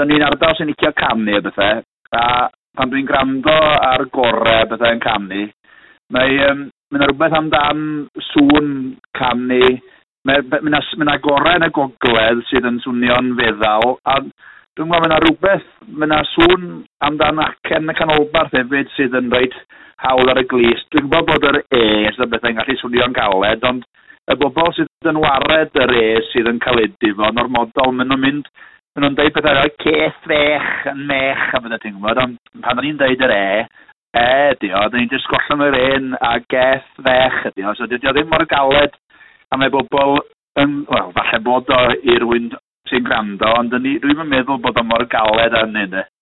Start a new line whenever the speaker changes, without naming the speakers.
do'n ni'n ardal sy'n licio canu o bethau, a pan dwi'n gwrando ar gorau bethau yn canu, mae um, mae'n rhywbeth amdan sŵn canu, mae yna ma gorau yn y gogledd sydd yn swnio'n feddal, a dwi'n meddwl mae yna rhywbeth, mae yna sŵn amdan acen y canolbarth hefyd sydd yn rhaid hawl ar y glis. Dwi'n gwybod bod yr e sydd yn bethau'n gallu swnio'n galed, ond y bobl sydd yn wared yr e sydd yn cael ei difon o'r model, maen nhw'n mynd maen nhw'n dweud pethau fel ceth fech yn mech a fydda ti'n gwybod, ond pan o'n i'n dweud yr e, e ydi o, dyn ni'n disgollon yr un a geth fech ydi o, so dydi o ddim mor galed a mae bobl yn, wel, falle bod o i rwy'n sy'n gwrando, ond dwi ddim yn meddwl bod o mor galed yn hynny.